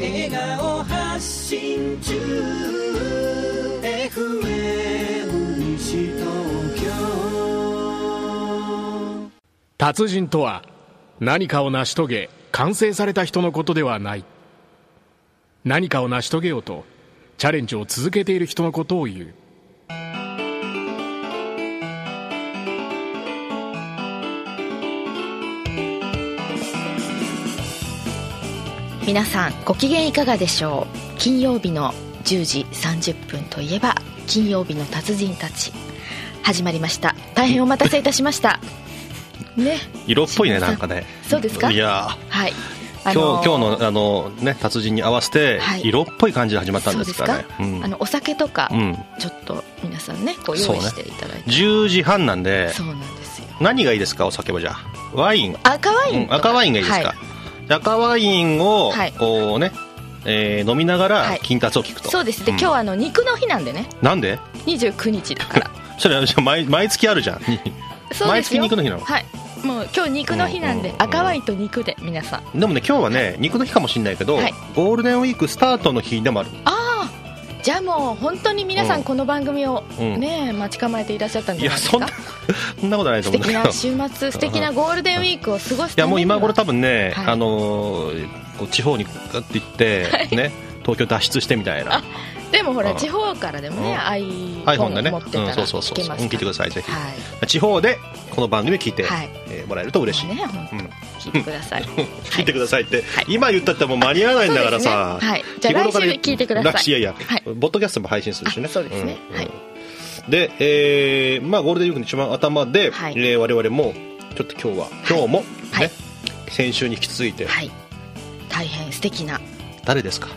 笑顔発信中。FM 西東京達人とは何かを成し遂げ完成された人のことではない。何かを成し遂げようとチャレンジを続けている人のことを言う。皆さんご機嫌いかがでしょう。金曜日の10時30分といえば金曜日の達人たち。始まりました。大変お待たせいたしました。ね。色っぽいねなんかね。そうですか？いやはい。今日今日のあのね達人に合わせてはい。色っぽい感じで始まったんですかですか？らね、うん。あのお酒とかうん。ちょっと皆さんねこう用意していただいて。10時半なんでそうなんですよ。何がいいですかお酒はじゃあ。ワイン。赤ワインうん赤ワインがいいですか、はい赤ワインをはい。こうね、えー飲みながはい。ら金達を聞くと、そうです。で、ん。今日はあの肉の日なんでね。なんで？29日だから。それ毎毎月あるじゃん。そう毎ですよ。月肉の日なの？はい。もう今日肉の日なんで赤ワインと肉で皆さん。でもね今日はね肉の日かもしれないけど、はい。ゴールデンウィークスタートの日でもある。ああじゃあもう本当に皆さうん。んこの番組をうん。ね、待ち構えていらっしゃったんじゃないですか？いやそんな そんなことないと素敵思うんだけどな週末素敵なゴールデンウィークを過ごすい。やもう今頃多分ね、はい。あの地方にガッて行って、ね東京脱出してみたいなでもほらうん。地方からでもねうん。iPhone でね、持ってたらうん、そうそうそう聞けますうん聞いてくださいぜひ、はい。地方でこの番組聞いて、はい。えーもらえると嬉しい、聞いてくださ い。聞いてくださいって、はい。今言ったってもう間に合わないんだからさ、はい。じゃあ来週聞いてください。いやいや、はい。ボッドキャストも配信するしね。あそうですね。はい。で、えーまあ、ゴールデンウィークの一番頭で、はい。えー我々もちょっと今日は今日も、ねはい。先週に引き続いて、はい。大変素敵な。誰ですか？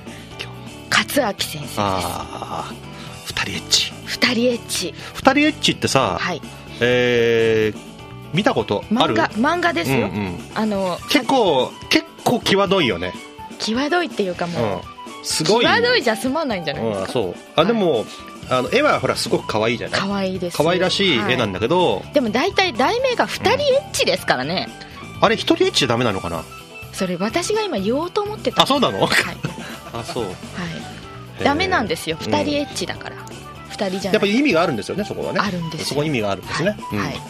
勝明先生です。ああ二人エッチ。二人エッチ。二人エッチってさ、はい。えー見たことある？漫画漫画ですよ、うんうん、あの結構結構際どいよね、際どいっていうかもう、うん、すごい。際どいじゃ済まないんじゃないですうん、か、そう。あでも、あの絵はほらすごく可愛いじゃない？可愛いです。可愛らしい絵なんだ、だけど、はいでも大体題名が二人エッチですからね、あれ一人エッチじゃダメなのかな？それ私が今言おうと思ってた。あそうなの？はい、あそう。はい、ダメなんですよ。うん二人エッチだから。二人じゃない。やっぱり意味があるんですよねそこはね。あるんですよ。そこに意味があるんですね、うん。はい。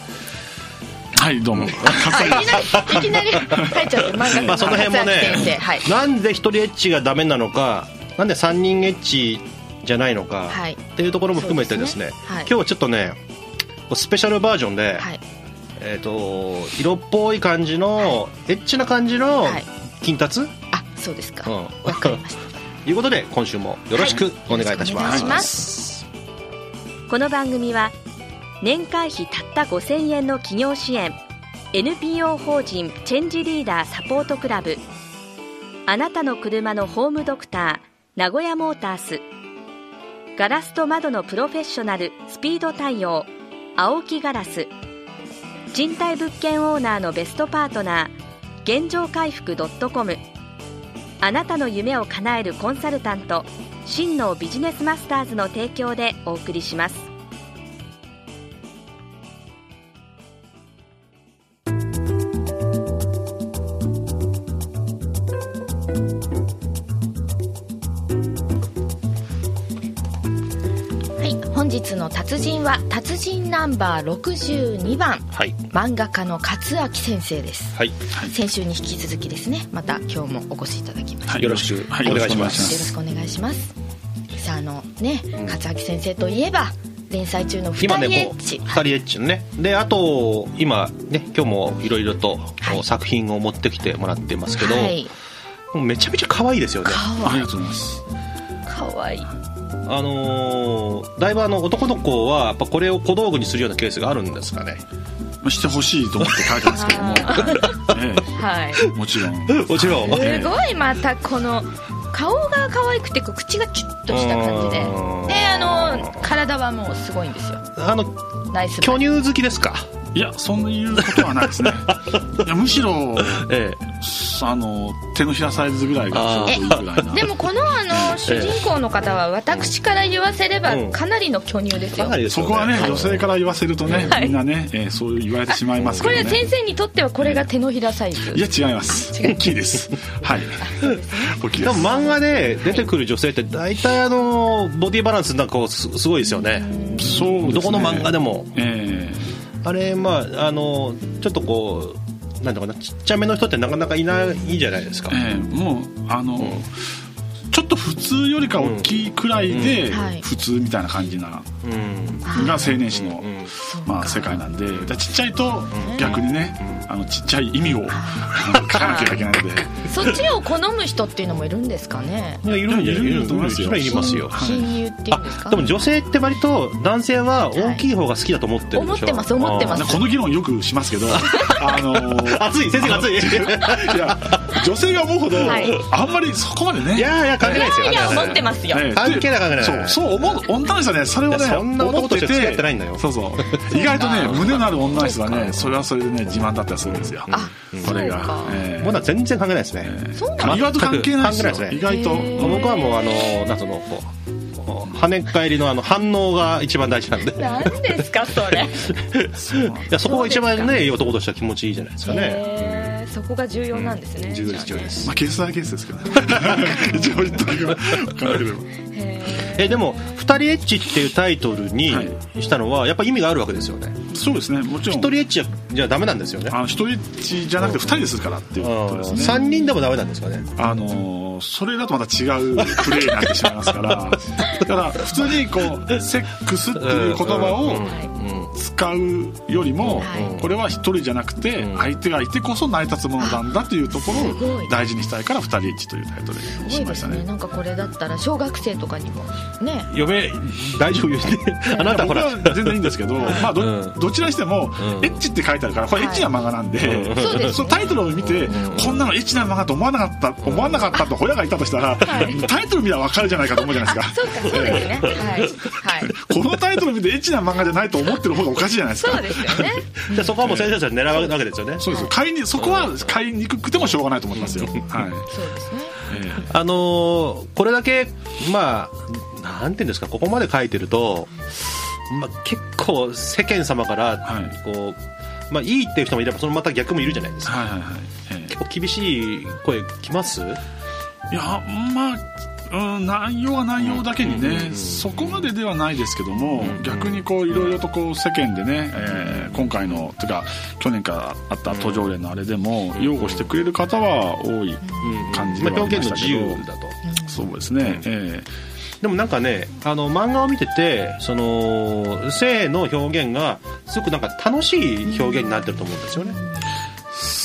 はい、どうも。はい、いきなりいきなり入っちゃって漫画まあその辺もねはい。なんで一人エッチがダメなのかなんで三人エッチじゃないのか、はい。っていうところも含めてですね。すね。はい。今日はちょっとねスペシャルバージョンで、はい。えー、と色っぽい感じの、エッチな感じのはい。金達、あそうですか。うん。わかりました。ということで今週もよろしくお願いいたします,、よろしくお願いします。この番組は年会費たった5000円の企業支援 NPO 法人チェンジリーダーサポートクラブ。あなたの車のホームドクター名古屋モータース。ガラスと窓のプロフェッショナルスピード対応青木ガラス賃貸物件オーナーのベストパートナー現状回復 .com あなたの夢を叶えるコンサルタント真のビジネスマスターズの提供でお送りします。日の達人は達人ナンバー62番。はい。漫画家の勝明先生です。はい。先週に引き続きですね。また今日もお越しいただきました、はい。よろしく。はい。お願いしまよろしくお願いします。さああのね、勝明先生といえば連載中の二今ねもう人エッチ、二人エッチのね。であと今ね今日もいろいろと、はい。作品を持ってきてもらってますけど、めちゃめちゃ可愛いですよね。ありがとうございます。かわいいあのーだいぶあの男の子はやっぱこれを小道具にするようなケースがあるんですかね？まあしてほしいと思って書いたんですけども、えはい。えもちろん。もちろん。えすごいまたこの顔が可愛くてこう口がチュッとした感じで。うんであの体はもうすごいんですよ。あのナイス巨乳好きですか？いや、そういうことはないですね。いやむしろ、えあの手のひらサイズぐらいがちょうどいいぐらいな。でもこのあの主人公の方は私から言わせればうんかなりの巨乳ですよ、かなりですよそこはね、はい。女性から言わせるとね、はい。みんなね、えーそう言われてしまいますこれけどね。先生にとってはこれが手のひらサイズ。いや違います。大きいです。はい。大きいです。でも漫画で出てくる女性って大体あのボディバランスなんかこうすすごいですよね。そうですね。どこの漫画でも。え。あれまああのちょっとこうなんだかなちっちゃめの人ってなかなかいないじゃないですか。ーえーもうあの、ちょっと普通よりか大きいくらいで普通みたいな感じなうんが青年誌の、うんまあ、世界なんでちっちゃいと逆にねあのちっちゃい意味をあの 書かなきゃいけないので。そっちを好む人っていうのもいるんですかね。いやいるんじゃないいると思いますよ。いりますよ。はい親友っていうんですか？あでも女性って割と男性は大きい方が好きだと思ってるでしょ。思ってます思ってます。この議論よくしますけど。あのー熱い先生が熱い。いや女性が思うほど、はい。あんまりそこまでね。いやいや関係ないですよ。いやいや思ってますよ、ええ。関係ない関係ない。そうそう思う女の人はねそれをねそんな男として付き合ってないんだよ。そうそう。意外とね 胸のある女の人はねそれはそれでね自慢だったりするんですよ。あそれが。まだ全然関係ないですね。意外と関係ないですね。意外と。僕はもうあのなんつうのこう跳ね返りのあの反応が一番大事なんで。い何ですかそれ。やそこが一番ね男としては気持ちいいじゃないですかね。そこが重要なんですね、重要です重要ですまあケースはケースですけどね。一応言っとく考えてれば。へえでも「二人エッチ」っていうタイトルにはい。したのはやっぱ意味があるわけですよね。そうですね。もちろん。一人エッチじゃダメなんですよね。あの一人じゃなくて二人でするからっていうことですね。3人でもダメなんですかね。あのーそれだとまた違うプレイになってしまいますから だから普通にこうセックスっていう言葉を使うよりも、はい。これは一人じゃなくてうん。相手がいてこそ成り立つものなんだというところを大事にしたいから二人エッチというタイトルにしましたね。ね。なんかこれだったら小学生とかにもね。嫁大丈夫よ あなたほら。全然いいんですけど、まあどうん。どちらにしても、うん。エッチって書いてあるからこれエッチな漫画なんで、うん。そうですね。そのタイトルを見て、こんなのエッチな漫画と思わなかった思わなかったと親がいたとしたら、タイトル見れば分かるじゃないかと思うじゃないですか。そうかそうですね。はい。はい。このタイトル見てエッチな漫画じゃないと思ってる方がおかしいじゃないですか。そうですよね。じゃあそこはもう先生たちは狙うわけですよね。そうです。買いにそこは買いにくくてもしょうがないと思いますよ、はい。そうですね。えあのーこれだけまあなんていうんですかここまで書いてると、まあ、結構世間様からはい。こう、まあ、いいっていう人もいればそのまた逆もいるじゃないですか。えはいはいはい、え結構厳しい声きます？えいやまあうん、内容は内容だけにね、そこまでではないですけども、逆にこういろいろとこう世間でね、えー今回のというか去年からあった途上連のあれでも擁護してくれる方は多い感じでまあ、はあり表現の自ましたけど、由だと。そうですね、えでもなんかねあの漫画を見ててその性の表現がすごくなんか楽しい表現になってると思うんですよね。ー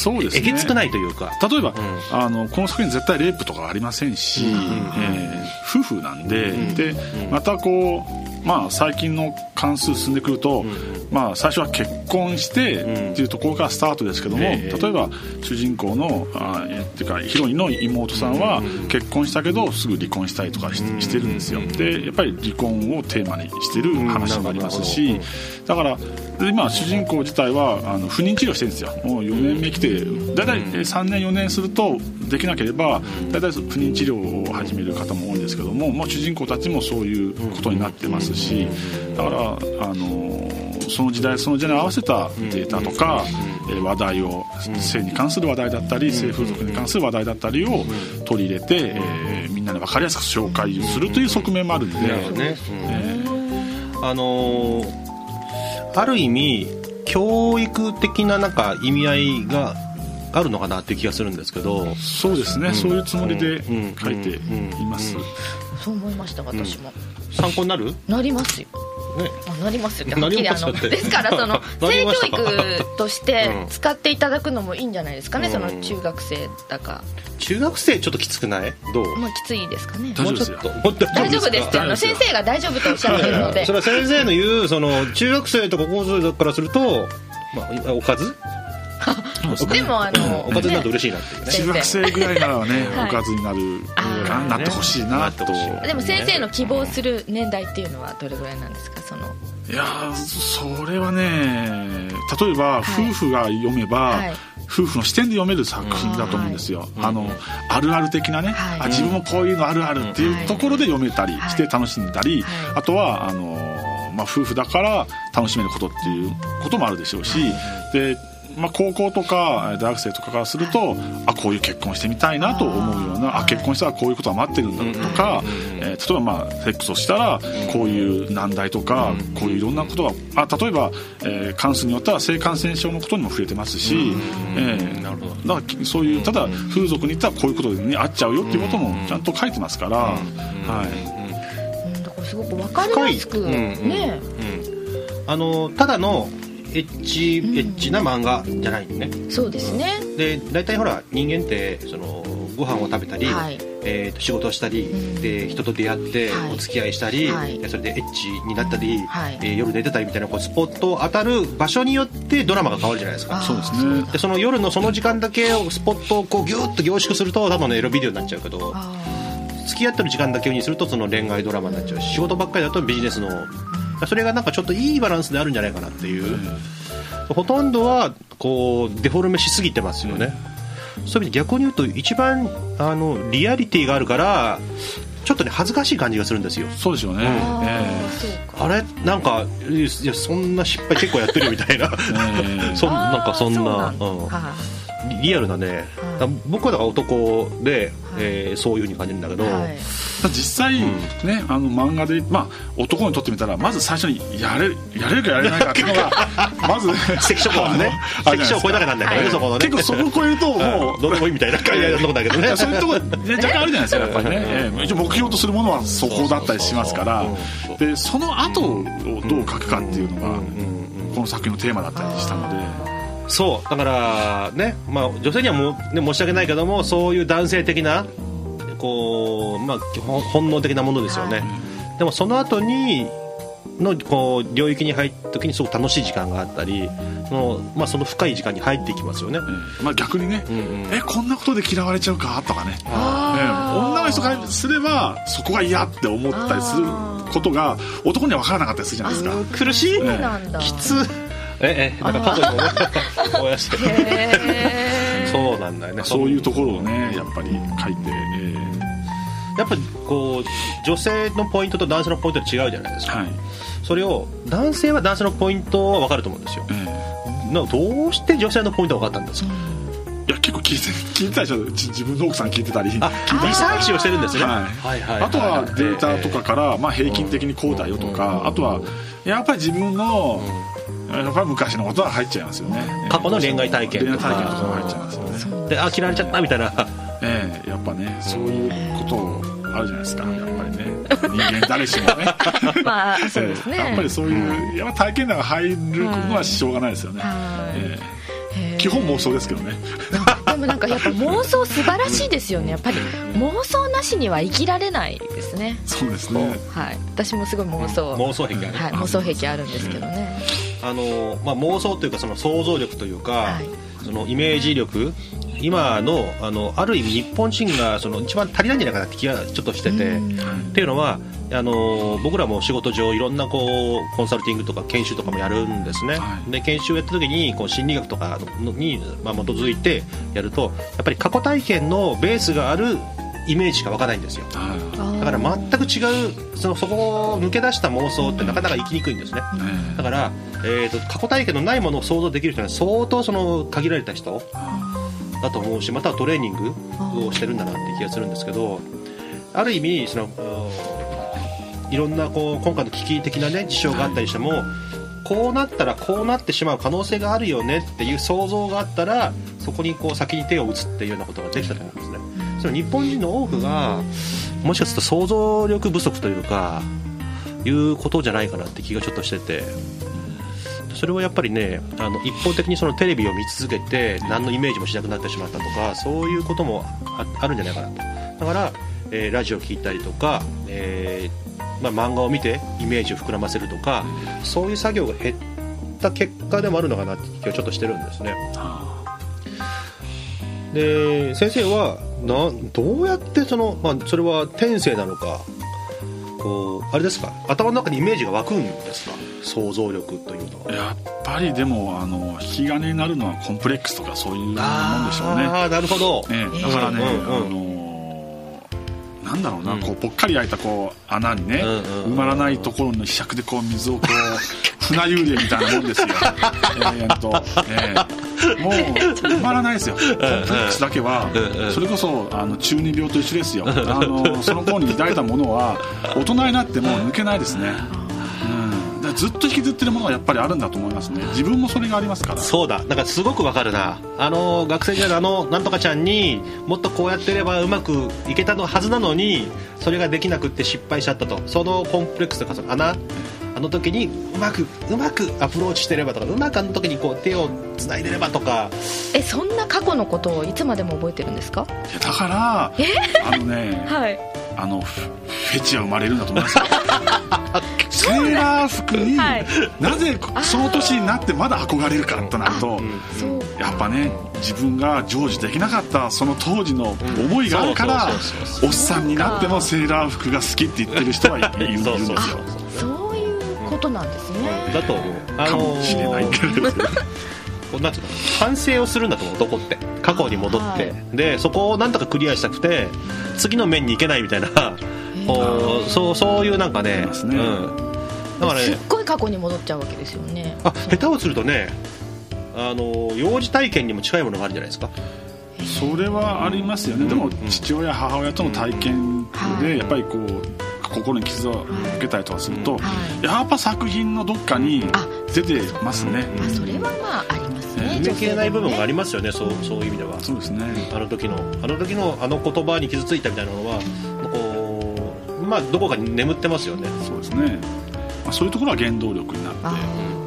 そうですね。えげつくないというか例えば、ん。あのこの作品絶対レイプとかありませんし、えー夫婦なんで,、でまたこう、まあ、最近の関数進んでくると、まあ、最初は結婚してうん。っていうところからスタートですけども、ええ。例えば主人公のあえっていうかヒロインの妹さんは結婚したけどすぐ離婚したりとかししてるんですよ。でやっぱり離婚をテーマにしてる話もありますしだから今主人公自体はあの不妊治療してるんですよ。もう4年目来て大体3年4年するとできなければ大体不妊治療を始める方も多いんですけども、まあ、主人公たちもそういうことになってますしだからあのその時代その時代に合わせたデータとか、えー話題を性に関する話題だったり性風俗に関する話題だったりを取り入れて、えーみんなに分かりやすく紹介するという側面もあるんで。あのーある意味教育的ななんか意味合いがあるのかなっていう気がするんですけど。そうですね、そういうつもりでうん。書いています、うん。そう思いました私も、参考になる？ねなりますよあなりますよ。はっきりあの ですからその性教育としてうん。使っていただくのもいいんじゃないですかね、うん。その中学生だか。中学生ちょっときつくない？どう？まあきついですかね。大丈夫ですよもうちょっと。もっと大丈夫ですってあの先生が大丈夫とおっしゃってるので。それは先生の言うその中学生とか高校生からすると、まあ、おかず？でもあのおかずになるとね嬉しいなっていうね。中学生ぐらいならね、はい。おかずになる、ななってほしいなと。でも先生の希望する年代っていうのはどれぐらいなんですか？その。いやーそれはね例えばはい。夫婦が読めば、はい。夫婦の視点で読める作品だと思うんですよ、あのあるある的なね、はい。あ自分もこういうのあるあるっていうところで読めたりして楽しんだり、はい。あとはあの、まあ、夫婦だから楽しめることっていうこともあるでしょうし、でまあ、高校とか大学生とかからすると、あこういう結婚してみたいなと思うようなあ結婚したらこういうことが待ってるんだとか、えー例えばまあセックスをしたらこういう難題とか、こういういろんなことがあ例えば、えー関数によっては性感染症のことにも触れてますし、えーなるほど。だからそういうただ風俗に行ったらこういうことに合っちゃうよっていうこともちゃんと書いてますから、はい、うん。だからすごく分かりやすく深い。うん。ねあのただのエッチエッチな漫画じゃないんね。そうですね。で大体ほら人間ってそのご飯を食べたり、はい。えーと仕事をしたり、ん。で人と出会ってはい。お付き合いしたり、はい。でそれでエッチになったり、はい。えー夜寝てたりみたいなこうスポットを当たる場所によってドラマが変わるじゃないですか。そうですね。でその夜のその時間だけをスポットをこうギュッと凝縮するとただのエロビデオになっちゃうけどあ付き合ってる時間だけにするとその恋愛ドラマになっちゃうし仕事ばっかりだとビジネスのそれがなんかちょっといいバランスであるんじゃないかなっていう、ほとんどはこうデフォルメしすぎてますよね、そういう意味で逆に言うと一番あのリアリティがあるからちょっとね恥ずかしい感じがするんですよ。そうでしょうね、うかあれ？なんかいやそんな失敗結構やってるよみたいな。そんなんかそんな。ううん。リアルなね、だ僕はだから男で、えーそういうふうに感じるんだけど、い。はい実際、ねあの漫画で、まあ、男にとってみたらまず最初にやれやれるかやれないかっていうのが まず関所はね。関所を超えなきゃなんないからね、はい。そこのね。結構そこを超えるともうどうでもいいみたいな感じのとこだけどね。そういうところ、ね、若干あるじゃないですかやっぱりね、ええ一応目標とするものはそこだったりしますから。そうそうでその後をどう書くかっていうのがこの作品のテーマだったりしたのでそうだからね、まあ、女性にはもう、ね、申し訳ないけどもそういう男性的なこう、まあ、基本本能的なものですよね、でもその後にのこう領域に入った時にすごく楽しい時間があったりその,、まあ、その深い時間に入っていきますよね、ええまあ、逆にね、んうん。えこんなことで嫌われちゃうか？とかね。ええあ女の人からすればそこが嫌って思ったりすることが男には分からなかったりするじゃないですか。苦しい？そうなんだ。きつええなんか過去に思い出して。そうなんだよね。そういうところをねやっぱり書いて、えやっぱこう女性のポイントと男性のポイントって違うじゃないですか、えはい。それを男性は男性のポイントは分かると思うんですよ。えなどうして女性のポイントが分かったんですか、えいや結構聞いて聞いてたでしょじ自分の奥さん聞いてたりあリサーチをしてるんですね、はい。はいあとはデータとかから、まあ、平均的にこうだよとか、あとはやっぱり自分の、やっぱり昔のことは入っちゃいますよね。過去の恋愛体験恋愛体験とかも入っちゃいますよね。であ嫌われちゃったみたいな。ええやっぱねそういうことあるじゃないですか。やっぱりね。人間誰しもね。まあそうですね。ええやっぱりそういう、やっぱ体験談が入るのはしょうがないですよね、はいええ。基本妄想ですけどね。でもなんかやっぱ妄想素晴らしいですよね。やっぱり妄想なしには生きられないですね。そうですね。はい。私もすごい妄想。妄想癖がね、はい、妄想癖あるんですけどね、あのまあ、妄想というかその想像力というか、はい。そのイメージ力今のあのある意味日本人がその一番足りないんじゃないかなって気がちょっとしてて、っていうのはあの僕らも仕事上いろんなこうコンサルティングとか研修とかもやるんですね、はい。で研修をやった時にこう心理学とかのに、まあ、基づいてやるとやっぱり過去体験のベースがあるイメージしか湧かないんですよ。はい。だから全く違うそのそこを抜け出した妄想ってなかなか生きにくいんですね。だから、えー、と過去体験のないものを想像できる人は相当その限られた人だと思うしまたはトレーニングをしてるんだなって気がするんですけどある意味そのうんいろんなこう今回の危機的な、ね、事象があったりしてもこうなったらこうなってしまう可能性があるよねっていう想像があったらそこにこう先に手を打つっていうようなことができたと思うんですね。その日本人の多くがもしかすると想像力不足というかいうことじゃないかなって気がちょっとしてて。それはやっぱりねあの一方的にそのテレビを見続けて何のイメージもしなくなってしまったとかそういうこともああるんじゃないかなと。だから、えーラジオを聞いたりとか、えーまあ、漫画を見てイメージを膨らませるとかそういう作業が減った結果でもあるのかなって気がちょっとしてるんですねで先生はなどうやってその、まあ、それは天性なのかこうあれですか？頭の中にイメージが湧くんですか？想像力というのは。やっぱりでもあの引き金になるのはコンプレックスとかそういうもんでしょうね。ああなるほど、ええだからね、うんうんあのなんだろうな、こうぽっかり開いたこう穴にね、うんうん埋まらないところのひしゃくでこう水をこう 船幽霊みたいなもんですよ。えーっと、ええもう埋まらないですよ。コンプレックスだけはそれこそあの中二病と一緒ですよ。あのその頃に抱いたものは大人になっても抜けないですね、うん、だからずっと引きずってるものはやっぱりあるんだと思いますね。自分もそれがありますから。そうだ。なんかすごくわかるな。あの学生時代のあのなんとかちゃんにもっとこうやってればうまくいけたのはずなのにそれができなくって失敗しちゃったと。そのコンプレックスとかその穴あの時にうまくうまくアプローチしてればとかうまくあの時にこう手をつないでればとか。えそんな過去のことをいつまでも覚えてるんですか？いやだからあのね はい。あのフフェチは生まれるんだと思いますよ。セーラー服にはい。なぜその年になってまだ憧れるかとなるとやっぱね自分が成就できなかったその当時の思いがあるからおっさんになってもセーラー服が好きって言ってる人はいいるんですよことなんですね。だと思うあかもしれないけれど。こうなんていうの反省をするんだと思う男って。過去に戻って、はい。でそこをなんとかクリアしたくて次の面に行けないみたいな。こうそうそういうなんかねね。うん、だからすっねごい過去に戻っちゃうわけですよね。あ下手をするとねあの幼児体験にも近いものがあるんじゃないですか。それはありますよね。でも父親母親との体験はい。でやっぱりこう心に傷を受けたりとかするとはい。やっぱ作品のどっかにあ出てますね。あそれはまあありますね。埋めきれない部分がありまますよね。そうそういう意味では。そうですね。あの時のあの時のあの言葉に傷ついたみたいなのはこうまあどこかに眠ってますよね。そうですね、まあ、そういうところは原動力になって。あえー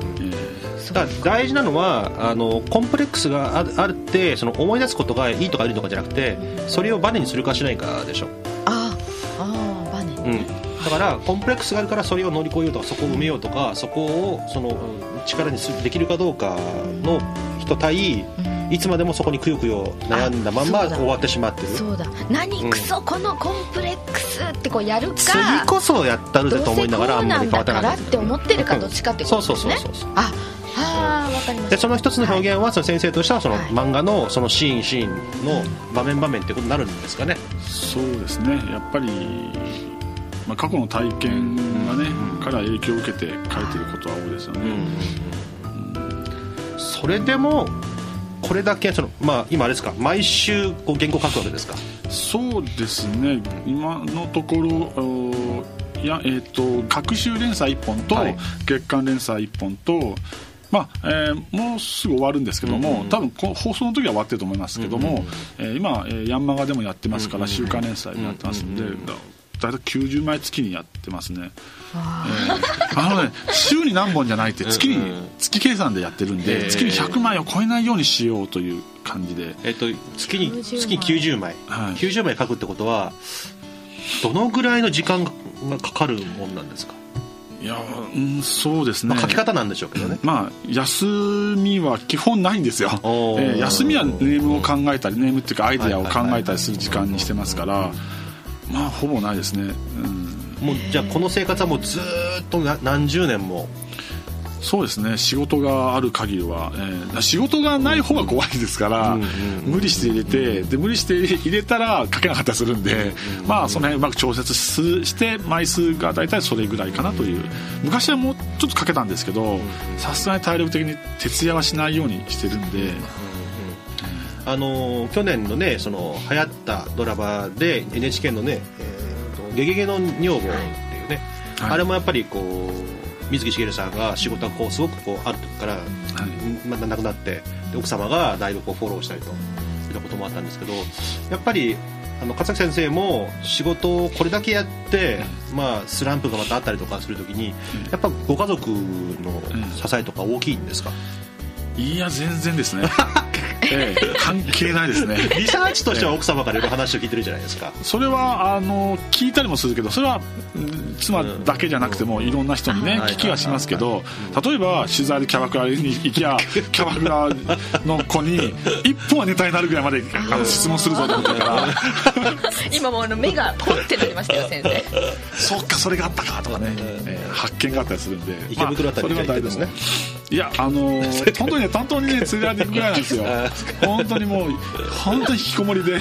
だから大事なのはあのコンプレックスがああるってその思い出すことがいいとか悪いとかじゃなくてそれをバネにするかしないかでしょ、あああバネうん、だからコンプレックスがあるからそれを乗り越えようとかそこを埋めようとかそこをそのうん力にするできるかどうかの人対いつまでもそこにくよくよ悩んだまんま終わってしまってる。そうだ。何クソこのコンプレックスってこうやるか。次こそやったるぜと思いながらあんまり変わなんだからってなかって思ってるかどっちかってこそうとですねそうそうそうああーわかりました。でその一つの表現はその先生としてはそのはい。漫画のそのシーンシーンの場面場面ってことになるんですかね。そうですね。やっぱり、まあ、過去の体験がね、から影響を受けて書いてることは多いですよね、それでもこれだけその、まあ、今あれですか毎週こう原稿書くわけですか？そうですね。今のところおいやえっ、と各週連載1本と、はい。月間連載1本とまあえーもうすぐ終わるんですけども、多分こ放送の時は終わってると思いますけども、えー今、えーヤンマガでもやってますから、週刊連載もやってますんで、だだいたい90枚月にやってますね、えーあのね週に何本じゃないって月に、月計算でやってるんで、えー月に100枚を超えないようにしようという感じで。えっと月に90月に90枚、はい。90枚書くってことはどのぐらいの時間がかかるもんなんですか、いやうんそうですね、まあ、書き方なんでしょうけどね、まあ休みは基本ないんですよ、えー休みはネームを考えたりネームっていうかアイデアを考えたりする時間にしてますからまあほぼないですね、うん、もうじゃあこの生活はもうずーっとな何十年も。そうですね。仕事がある限りは、えー仕事がない方が怖いですから、無理して入れてで無理して入れたら書けなかったりするんで、まあその辺うまく調節すして枚数が大体それぐらいかなという。昔はもうちょっと書けたんですけどさすがに体力的に徹夜はしないようにしてるんで、あのー去年のねその流行ったドラマで NHK のね「えーとゲゲゲの女房」っていうね、はい。あれもやっぱりこう水木しげるさんが仕事がこうすごくこうある時から、まあ、亡くなってで奥様がだいぶこうフォローしたりといったこともあったんですけどやっぱりあの勝崎先生も仕事をこれだけやって、まあ、スランプがまたあったりとかするときにやっぱご家族の支えとか大きいんですか、いや全然ですね え え関係ないですね。リサーチとしては奥様からいろいろ話を聞いてるじゃないですか。それはあの聞いたりもするけどそれはうん妻だけじゃなくてもいろんな人にねうん聞きはしますけど例えば取材でキャバクラに行きゃ キャバクラの子に一本はネタになるぐらいまであの質問するぞと思ったから。今もうあの目がポンってなりましたよ先生。そっかそれがあったかとかね、えー発見があったりするんで。池袋あたりにまあそれは誰でもじゃあ行ってますねいやあのー 本当にね担当にね連れられていくぐらいなんですよ。本当にもう本当に引きこもりで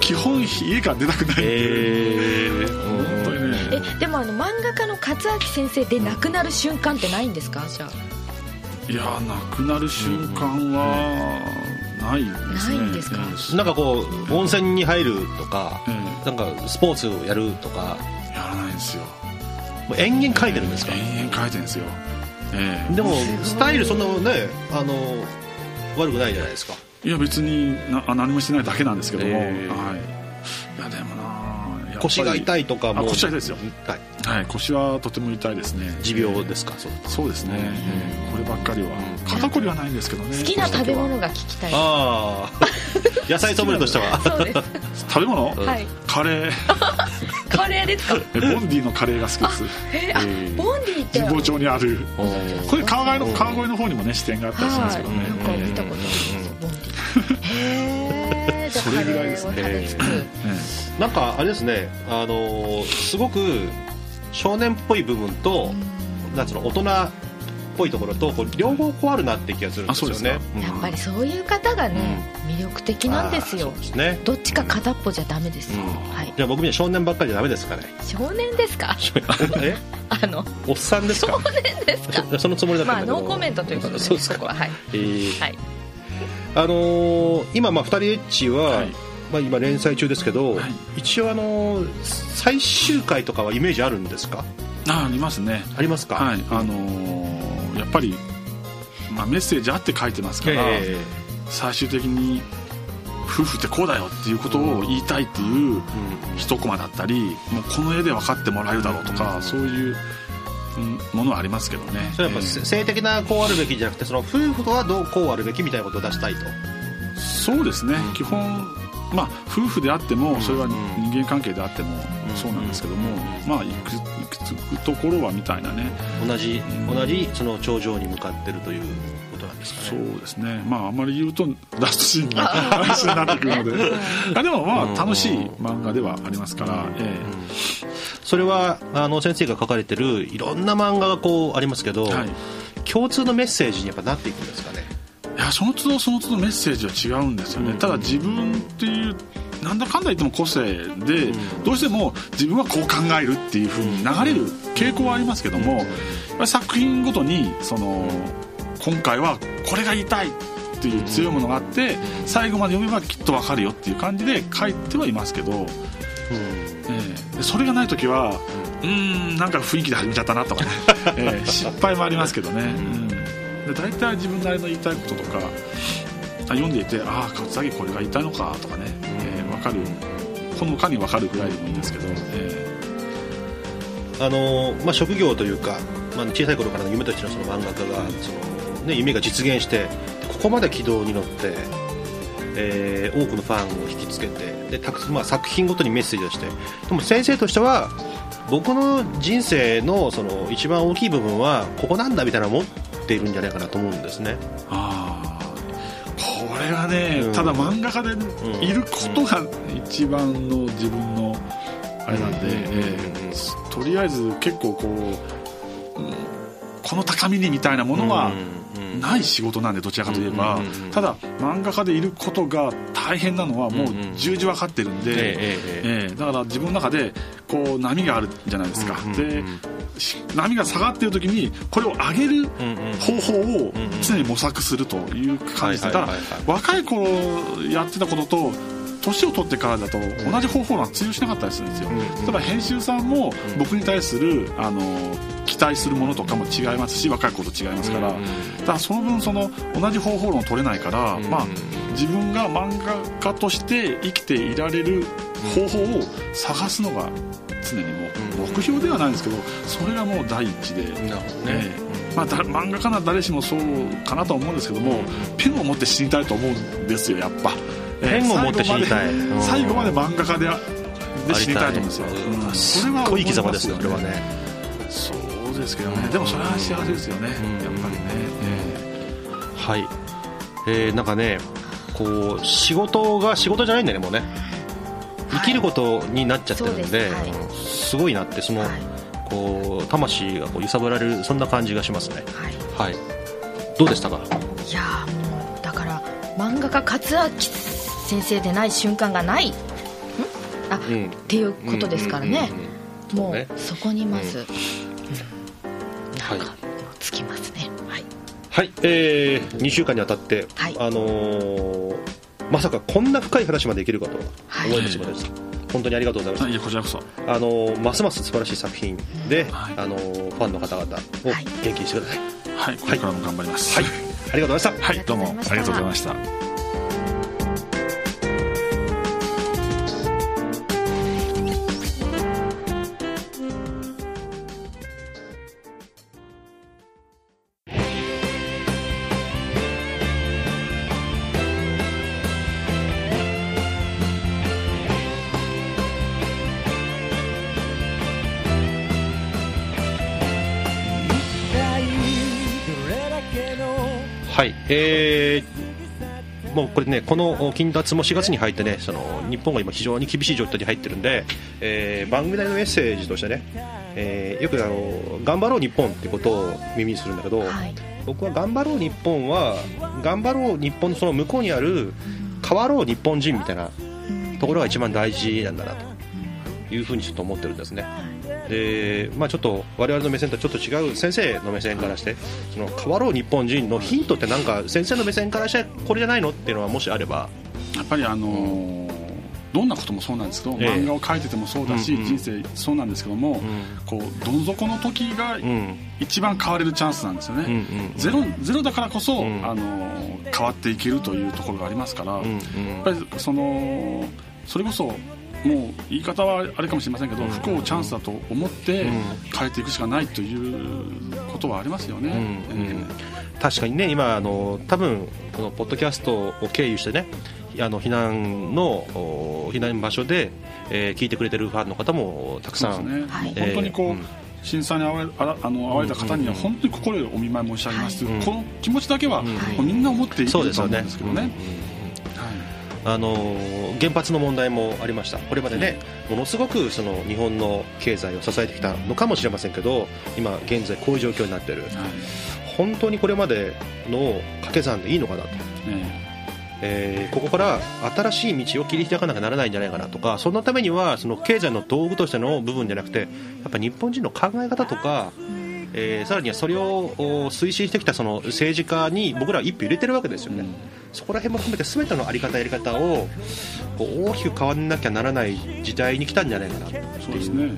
基本家から出たくないんで、え本当にね。えでもあの漫画家の勝明先生で亡くなる瞬間ってないんですか？じゃあ。いや亡くなる瞬間はないですね。ないんですか？えなんかこう温泉に入るとかええなんかスポーツをやるとか。えやらないんですよ。もう延々書いてるんですか？延々書いてるんですよええ。でもスタイルそんなねあの悪くないじゃないですか。いや別になあ何もしてないだけなんですけども、ええ。はい。いやでもな腰が痛いとかも。あ腰は痛いですよ。はい。はい腰はとても痛いですね。持病ですかそうそうですね、ええ。こればっかりは。肩こりはないんですけどね。好きな食べ物がが聞きたい。ああ。野菜ソムリエとしては。食べ物、はい。カレー カレーですか？えボンディのカレーが好きです。えあボンディって。神保町にある。これ川越の川越の方にもね支店があったりしますけどね、はい、なんか見たことありますボンディ。へえじゃあそれぐらいですね。なんかあれですね。あのすごく少年っぽい部分となんつうの大人っぽいところとこう両方こうあるなって気がするんですよね。うん。やっぱりそういう方がね、魅力的なんですよ。ですね。どっちか片っぽじゃダメですよ、うん。はい。じゃあ僕みたいに少年ばっかりじゃダメですかね少年ですか？え？あの。おっさんですか？少年ですか？そ そのつもりだったまあんだけど。ノーコメントということで、ね、そうですか。こは。はい、えー。はい、あのー今まあ2人エッチは、はい。まあ、今連載中ですけど、はい。一応あのー最終回とかはイメージあるんですか？あありますね。ありますか？はい。あのーやっぱり、まあ、メッセージあって書いてますから、え最終的に夫婦ってこうだよっていうことを言いたいっていう一コマだったりもうこの絵で分かってもらえるだろうとか、そういう、うんものはありますけどね。それはやっぱえー性的なこうあるべきじゃなくてその夫婦とはどうこうあるべきみたいなことを出したいと。そうですね、基本まあ夫婦であってもそれはうん人間関係であってもそうなんですけども、まあいくつくところはみたいなね。同じ同じその頂上に向かってるということなんですかそうねですね。まああまり言うとラストシーンが話になってくるので。あでもまあ楽しい漫画ではありますから、えそれはあの先生が書かれてるいろんな漫画がこうありますけど、えはい。共通のメッセージにやっぱなっていくんですかね。いやその都度その都度メッセージは違うんですよね、ただ自分っていうなんだかんだ言っても個性で、どうしても自分はこう考えるっていうふうに流れる傾向はありますけども、作品ごとにその今回はこれが言いたいっていう強いものがあって最後まで読めばきっと分かるよっていう感じで書いてはいますけど、えそれがない時はうーんなんか雰囲気で始めちゃったなとかね、ええ失敗もありますけどね、うん、で大体自分なりの言いたいこととかあ読んでいてああ勝崎これが言いたいのかとかね、えかるほのかに分かるぐらいでもいいんですけど、えあのまあ、職業というか、まあ、小さい頃からの夢としてのその漫画家がその、ね、夢が実現してここまで軌道に乗って、えー多くのファンを引きつけてでたく、まあ、作品ごとにメッセージをしてでも先生としては僕の人生のその一番大きい部分はここなんだみたいなのを持っているんじゃないかなと思うんですね。あれがね、うん。ただ漫画家でいることが一番の自分のあれなんで、うん。ええ。とりあえず結構こう、うんこの高みにみたいなものはうんない仕事なんでどちらかといえば、ただ漫画家でいることが大変なのはもううんうん重々分かってるんで、ええええ。ええ。だから自分の中でこう波があるじゃないですか、うんうんでし波が下がってる時にこれを上げるうんうん方法を常に模索するという感じでただはいはいはいはい。若い頃やってたことと年を取ってからだと同じ方法が通用しなかったりするんですよ、うんただ編集さんも僕に対するあの期待するものとかも違いますし若い子と違いますから、うんうんだからその分その同じ方法論を取れないから、うん。まあ、自分が漫画家として生きていられる方法を探すのが常にもう目標ではないんですけどそれがもう第一で、ね。ええ。まあ、だ漫画家なら誰しもそうかなとは思うんですけどもペンを持って死にたいと思うんですよやっぱ。ペンを持って死にたい。えー最後まで漫画家でで死にたいと思うんですよ、うん。すっごい生き様ですよそれはね。そうですけどね。でもそれは幸せですよね、うん。やっぱりね、はい。えー、なんかねこう仕事が仕事じゃないんだよねもうね生きることになっちゃってるんで,、はい。うんす。ごいなってその、はい。こう魂がこう揺さぶられるそんな感じがしますね。はい。はい。どうでしたか？いやーもうだから漫画家勝明先生でない瞬間がない。ん？あ、うん。っていうことですからね、うんうんうんうん。もうそこにまず、うん。はい。なんかつきますね。はい。はい、えー、2週間にわたって、はい。あのーまさかこんな深い話までいけるかとはい。思いました、本当にありがとうございます。いやこちらこそ。あのーますます素晴らしい作品で、はい。あのーファンの方々をはい。元気にしてください。はいこれからも頑張ります。はい、ありがとうございました。はい、どうもありがとうございましたはい、えー、もうこれね、この金達も4月に入ってね、その日本が今、非常に厳しい状態に入ってるんで、えー番組内のメッセージとしてね、えーよくあの頑張ろう日本ってことを耳にするんだけど、はい。僕は頑張ろう日本は、頑張ろう日本のその向こうにある、変わろう日本人みたいなところが一番大事なんだなというふうにちょっと思ってるんですね。でまあ、ちょっと我々の目線とはちょっと違う先生の目線からしてその変わろう日本人のヒントってなんか先生の目線からしてこれじゃないのっていうのはもしあれば。やっぱりあのーどんなこともそうなんですけど、ええ。漫画を描いててもそうだし、うんうん。人生そうなんですけども、こうどん底の時がうん。一番変われるチャンスなんですよね、うんうん。ゼロゼロだからこそ、うん。あのー変わっていけるというところがありますから、うんうん。やっぱりそのそれこそもう言い方はあれかもしれませんけど、うん。不幸をチャンスだと思ってうん。変えていくしかないということはありますよね、うん。うん。え確かにね今あの多分このポッドキャストを経由してねあの避難のお避難場所で、えー聞いてくれてるファンの方もたくさん、本当にこう、えーうん。震災に遭わわれた方には本当に心よりお見舞い申し上げます。という、はいこの気持ちだけは、みんな思っていると思うんですけどね。あの原発の問題もありました、これまでね、ものすごくその日本の経済を支えてきたのかもしれませんけど、今現在、こういう状況になっている、はい。本当にこれまでの掛け算でいいのかなと、ええ。ーここから新しい道を切り開かなきゃならないんじゃないかなとか、そのためにはその経済の道具としての部分じゃなくて、やっぱ日本人の考え方とか、えーさらにはそれをお推進してきたその政治家に僕らは一票入れてるわけですよね。そこら辺も含めて全ての在り方やり方をこう大きく変わらなきゃならない時代に来たんじゃないかなっていうえそうですね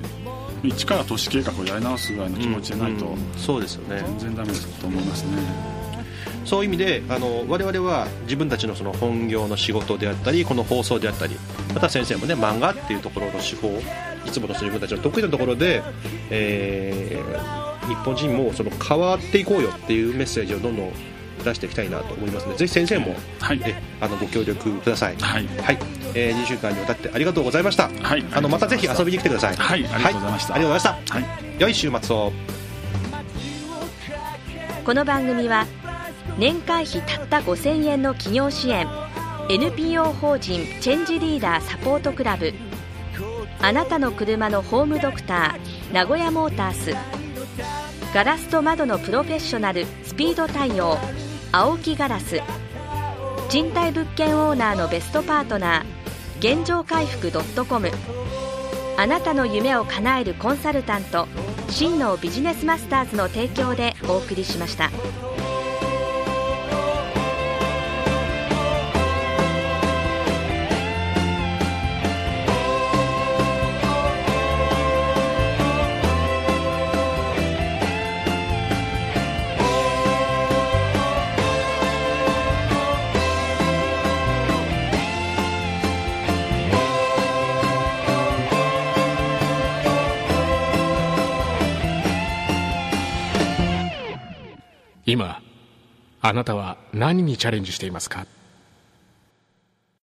一から都市計画をやり直すぐらいの気持ちでないと、うんそうですよね全然ダメだと思いますね。そういう意味であの我々は自分たちのその本業の仕事であったりこの放送であったりまた先生もね漫画っていうところの手法いつもの自分たちの得意なところで、えー日本人もその変わっていこうよっていうメッセージをどんどん出していきたいなと思いますのでぜひ先生も、はいえあのご協力ください。はいはい、えー、2週間にわたってありがとうございました。はいあのまたぜひ遊びに来てください。はいありがとうございましたはありがとうございました。はい良い週末を。この番組は年会費たった5000円の企業支援 NPO 法人チェンジリーダーサポートクラブあなたの車のホームドクター名古屋モータースガラスと窓のプロフェッショナルスピード対応青木ガラス賃貸物件オーナーのベストパートナー現状回復 .com あなたの夢を叶えるコンサルタント真のビジネスマスターズの提供でお送りしました。あなたは何にチャレンジしていますか？